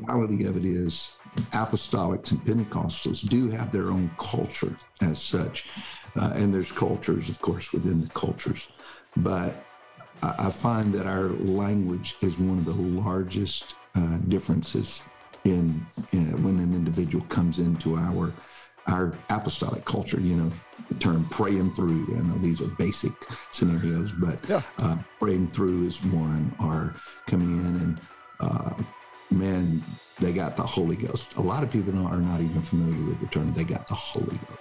reality of it is apostolics and Pentecostals do have their own culture as such. Uh, and there's cultures, of course, within the cultures. But I, I find that our language is one of the largest uh, differences in, in when an individual comes into our our apostolic culture, you know, the term praying through. I know these are basic scenarios, but Yeah. uh, praying through is one, or coming in and, man, they got the Holy Ghost. A lot of people are not even familiar with the term, they got the Holy Ghost.